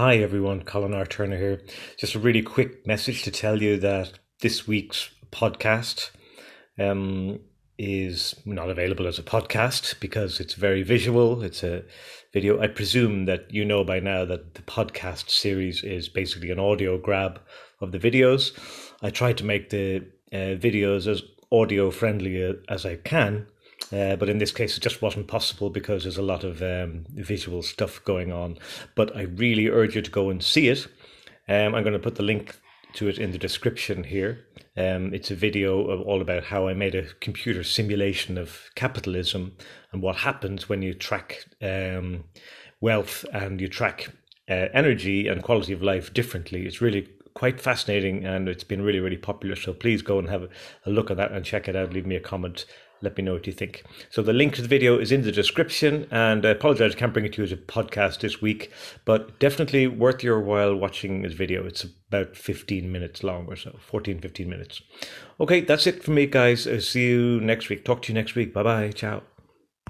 Hi everyone, Colin R. Turner here. Just a really quick message to tell you that this week's podcast um, is not available as a podcast because it's very visual. It's a video. I presume that you know by now that the podcast series is basically an audio grab of the videos. I try to make the uh, videos as audio friendly as I can uh, but in this case, it just wasn't possible because there's a lot of um, visual stuff going on. But I really urge you to go and see it. Um, I'm going to put the link to it in the description here. Um, it's a video of all about how I made a computer simulation of capitalism and what happens when you track um, wealth and you track uh, energy and quality of life differently. It's really quite fascinating and it's been really, really popular. So please go and have a look at that and check it out. Leave me a comment let me know what you think. So the link to the video is in the description, and I apologize I can't bring it to you as a podcast this week, but definitely worth your while watching this video. It's about 15 minutes long or so, 14, 15 minutes. Okay, that's it for me, guys. See you next week. Talk to you next week. Bye bye. Ciao.